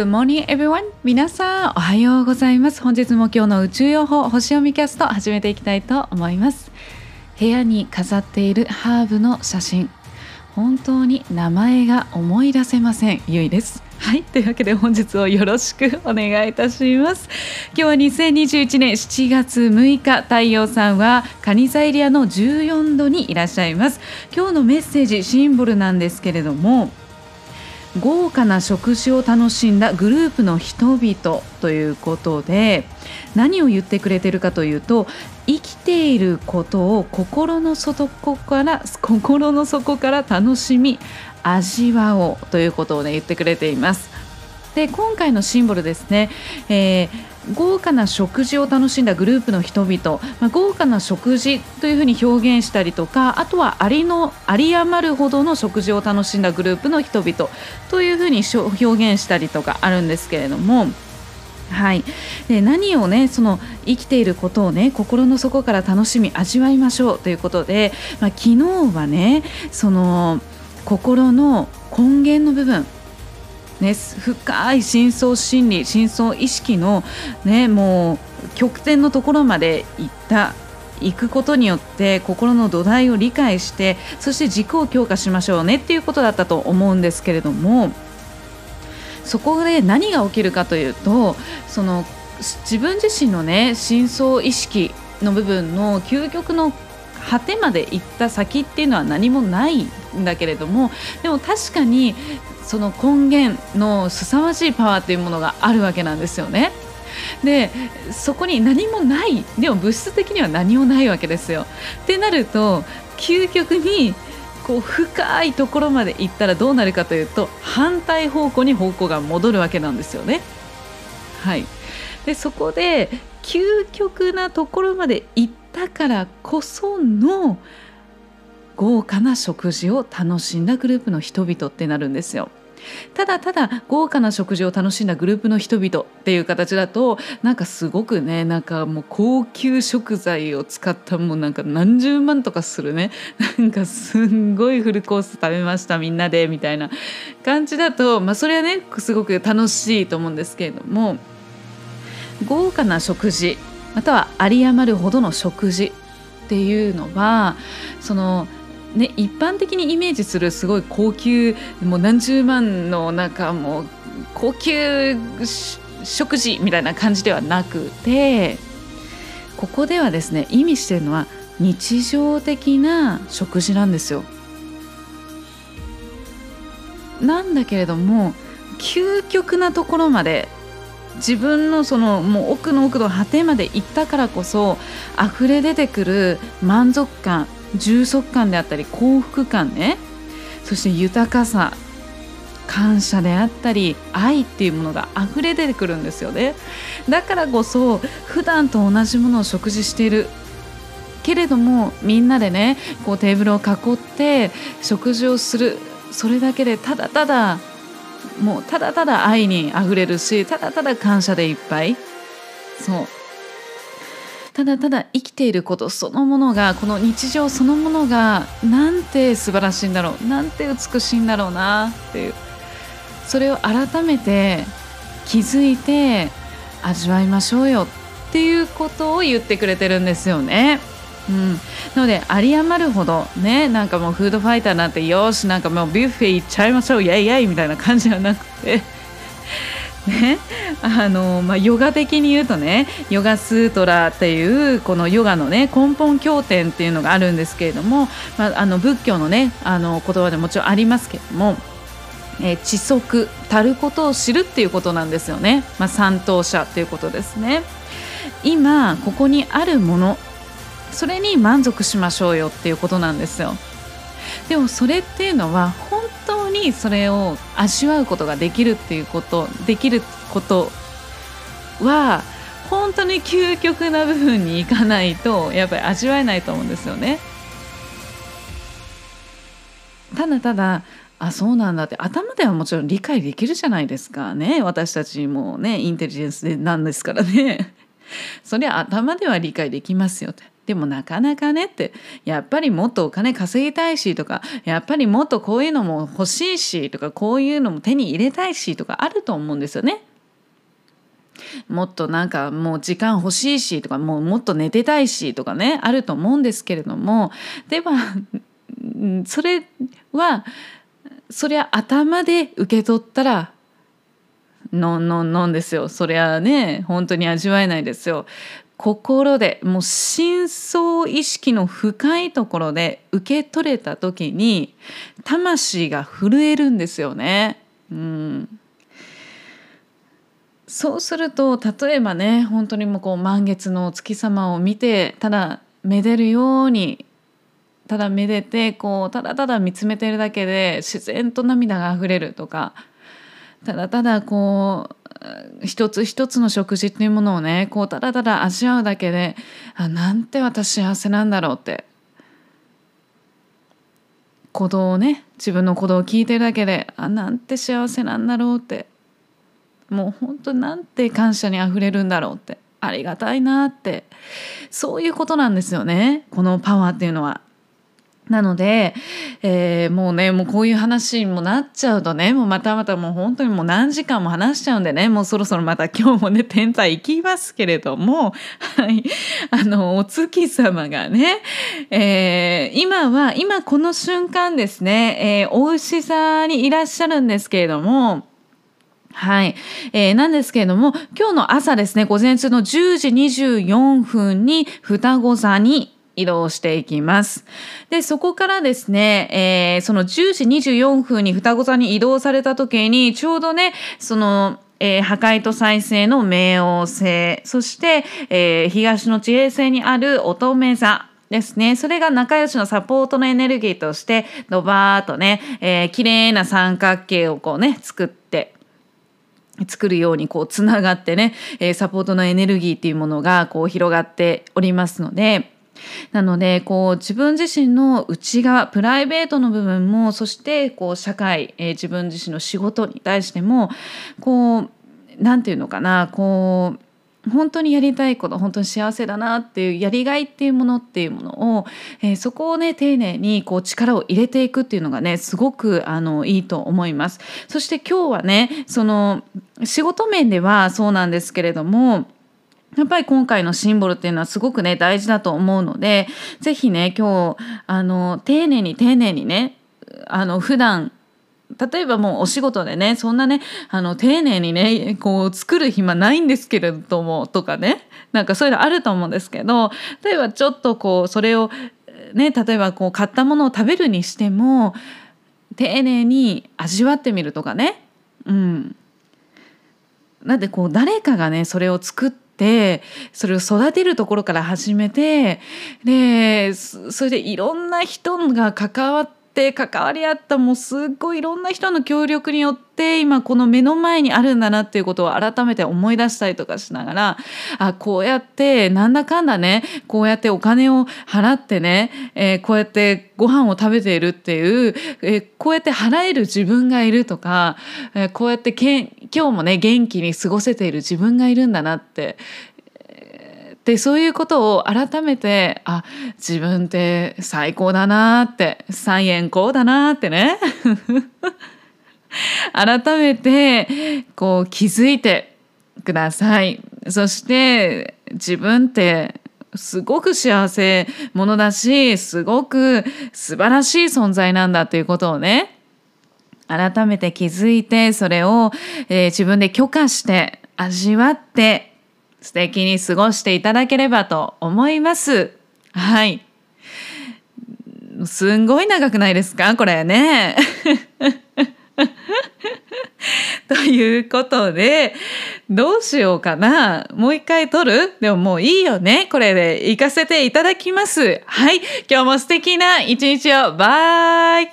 Good morning everyone. 皆さんおはようございます。本日も今日の宇宙予報星読みキャスト始めていきたいと思います。部屋に飾っているハーブの写真。本当に名前が思い出せません。ゆいですはい。というわけで本日をよろしくお願いいたします。今日は2021年7月6日太陽さんはカニ座エリアの14度にいらっしゃいます。今日のメッセージシンボルなんですけれども豪華な食事を楽しんだグループの人々ということで何を言ってくれてるかというと生きていることを心の底から心の底から楽しみ味わおうということをね言ってくれています。で今回のシンボルですね、えー豪華な食事を楽しんだグループの人々、まあ、豪華な食事というふうに表現したりとかあとはありのあり余るほどの食事を楽しんだグループの人々。というふうに表現したりとかあるんですけれども。はい、で何をねその生きていることをね心の底から楽しみ味わいましょう。ということで、まあ、昨日はねその心の根源の部分。ね、深い深層心理深層意識の、ね、もう極点のところまで行った行くことによって心の土台を理解してそして軸を強化しましょうねっていうことだったと思うんですけれどもそこで何が起きるかというとその自分自身のね深層意識の部分の究極の果てまで行った先っていうのは何もないんだけれどもでも確かにその根源の凄まじいパワーというものがあるわけなんですよね。でそこに何もないでも物質的には何もないわけですよ。ってなると究極にこう深いところまで行ったらどうなるかというと反対方向に方向が戻るわけなんですよね。はい、でそこで究極なところまで行ったからこその豪華な食事を楽しんだグループの人々ってなるんですよ。ただただ豪華な食事を楽しんだグループの人々っていう形だとなんかすごくねなんかもう高級食材を使ったもうなんか何十万とかするねなんかすんごいフルコース食べましたみんなでみたいな感じだとまあそれはねすごく楽しいと思うんですけれども豪華な食事または有り余るほどの食事っていうのはそのね、一般的にイメージするすごい高級もう何十万のなんかも高級食事みたいな感じではなくてここではですね意味してるのは日常的な食事なんですよ。なんだけれども究極なところまで自分のそのもう奥の奥の果てまで行ったからこそ溢れ出てくる満足感充足感であったり幸福感ね。そして豊かさ感謝であったり愛っていうものが溢れ出てくるんですよね。だからこそ普段と同じものを食事している。けれどもみんなでねこうテーブルを囲って食事をする。それだけでただただもうただただ愛にあふれるしただただ感謝でいっぱい。そう。ただただ生きていることそのものがこの日常そのものがなんて素晴らしいんだろうなんて美しいんだろうなっていうそれを改めて気づいて味わいましょうよっていうことを言ってくれてるんですよね。うん、なので有り余るほどねなんかもうフードファイターなんてよしなんかもうビュッフェ行っちゃいましょうイェイイェイみたいな感じじゃなくてね。あのまあ、ヨガ的に言うとねヨガスートラっていうこのヨガのね根本経典っていうのがあるんですけれども、まあ、あの仏教のねあの言葉でもちろんありますけれども。え、知足たることを知るっていうことなんですよね、まあ、三等者っていうことですね。今ここにあるものそれに満足しましょうよっていうことなんですよ。でもそれっていうのはにそれを味わうことができるっていうことできることは本当に究極な部分にいかないとやっぱり味わえないと思うんですよね。ただただあそうなんだって頭ではもちろん理解できるじゃないですかね。私たちもねインテリジェンスでなんですからね。それは頭では理解できますよって。でもなかなかねってやっぱりもっとお金稼ぎたいしとかやっぱりもっとこういうのも欲しいしとかこういうのも手に入れたいしとかあると思うんですよね。もっとなんかもう時間欲しいしとかもうもっと寝てたいしとかねあると思うんですけれどもではそれはそりゃ頭で受け取ったらのんのんのんですよそりゃね本当に味わえないですよ心でもう深層意識の深いところで受け取れた時に魂が震えるんですよね。うんそうすると例えばね本当にもうこう満月のお月様を見てただめでるようにただめでてこうただただ見つめてるだけで自然と涙があふれるとかただただこう一つ一つの食事っていうものをねこうただただ味わうだけであなんて私幸せなんだろうって。鼓動をね自分の鼓動を聞いてるだけであなんて幸せなんだろうって。もう本当なんて感謝にあふれるんだろうって。ありがたいなって。そういうことなんですよね。このパワーっていうのは。なので、えー、もうねもうこういう話にもなっちゃうとねもうまたまたもう本当にもう何時間も話しちゃうんでねもうそろそろまた今日もね天体行きますけれどもはい。あのお月様がね、えー、今は今この瞬間ですね、えー、お牛座にいらっしゃるんですけれどもはい、えー、なんですけれども今日の朝ですね午前中の10時24分に双子座に移動していきます。でそこからですね、えー、その10時24分に双子座に移動された時にちょうどねそのえー、破壊と再生の冥王星そして、えー、東の地平線にある乙女座ですね。それが仲良しのサポートのエネルギーとして、ドバーっとね、えー、綺麗な三角形をこうね、作って、作るようにこうつながってね、えサポートのエネルギーっていうものがこう広がっておりますのでなのでこう自分自身の内側プライベートの部分もそしてこう社会、え自分自身の仕事に対してもこう何て言うのかなこう本当にやりたいこと本当に幸せだなっていうやりがいっていうものっていうものを、えー、そこをね丁寧にこう力を入れていくっていうのがねすごくあのいいと思います。そして今日はねその仕事面ではそうなんですけれどもやっぱり今回のシンボルっていうのはすごくね大事だと思うので是非ね今日あの丁寧に丁寧にねあの普段例えばもうお仕事でねそんなねあの丁寧にねこう作る暇ないんですけれどもとかねなんかそういうのあると思うんですけど例えばちょっとこうそれをね例えばこう買ったものを食べるにしても丁寧に味わってみるとかね。うん。だってこう誰かがねそれを作ってそれを育てるところから始めてでそれでいろんな人が関わってって関わり合ったもうすっごいいろんな人の協力によって今この目の前にあるんだなっていうことを改めて思い出したりとかしながらあこうやってなんだかんだねこうやってお金を払ってね、えー、こうやってご飯を食べているっていう、えー、こうやって払える自分がいるとか、えー、こうやってけん今日もね元気に過ごせている自分がいるんだなってでそういうことを改めてあ自分って最高だなって最円高だなってね。改めてこう気づいてください。そして自分ってすごく幸せ者だしすごく素晴らしい存在なんだということをね改めて気づいてそれを、えー、自分で許可して味わって素敵に過ごしていただければと思います。はい。すんごい長くないですか？これね。ということで、どうしようかな。もう一回撮る？でももういいよね。これで行かせていただきます。はい。今日も素敵な一日を。バイ